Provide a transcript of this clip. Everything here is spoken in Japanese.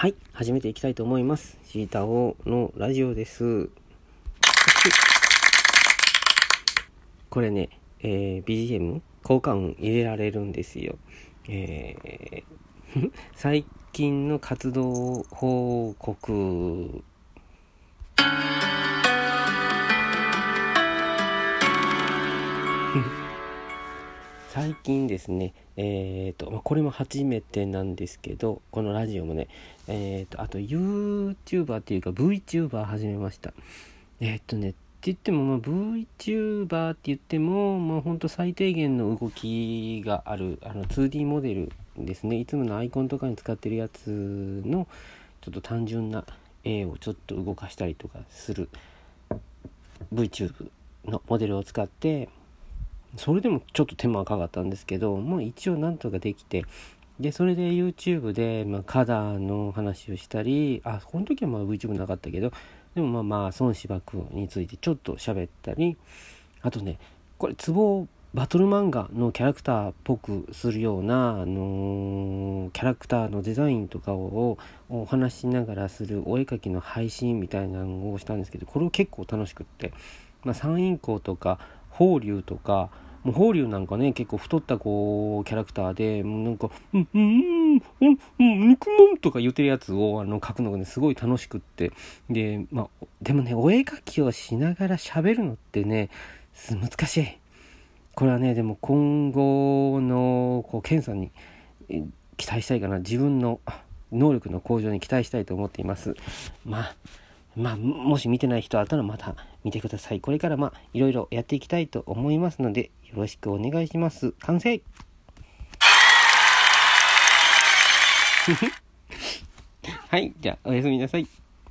はい、始めていきたいと思います。シータオのラジオです。これね、えー BGM 効果音入れられるんですよ。えー最近の活動報告。最近ですね、えーとまあ、これも初めてなんですけどこのラジオもね、えーとあと YouTuber っていうか VTuber 始めました。えーっとねって言っても、まあ、VTuber って言っても、まあ、ほんと最低限の動きがあるあの 2D モデルですね。いつものアイコンとかに使ってるやつのちょっと単純な絵をちょっと動かしたりとかする VTube のモデルを使ってそれでもちょっと手間かかったんですけどもう一応なんとかできてでそれで YouTube で、まあ、カダーの話をしたりあこの時はまあ VTuber なかったけどでもまあまあ孫子幕についてちょっと喋ったりあとねこれツボバトル漫画のキャラクターっぽくするような、あのーキャラクターのデザインとかをお話しながらするお絵描きの配信みたいなのをしたんですけどこれを結構楽しくって、まあ、山陰校とか法隆とかもう法隆なんかね結構太ったこうキャラクターでなんか「うんうんうんうんうん肉まん」とか言ってるやつをあの描くのがねすごい楽しくって。でまあでもねお絵描きをしながら喋るのってね難しい。これはねでも今後のこう健さんに期待したいかな。自分の能力の向上に期待したいと思っています。まあまあ、もし見てない人あったらまた見てください。これからまあ、いろいろやっていきたいと思いますので、よろしくお願いします。完成 はい、じゃあ、おやすみなさい。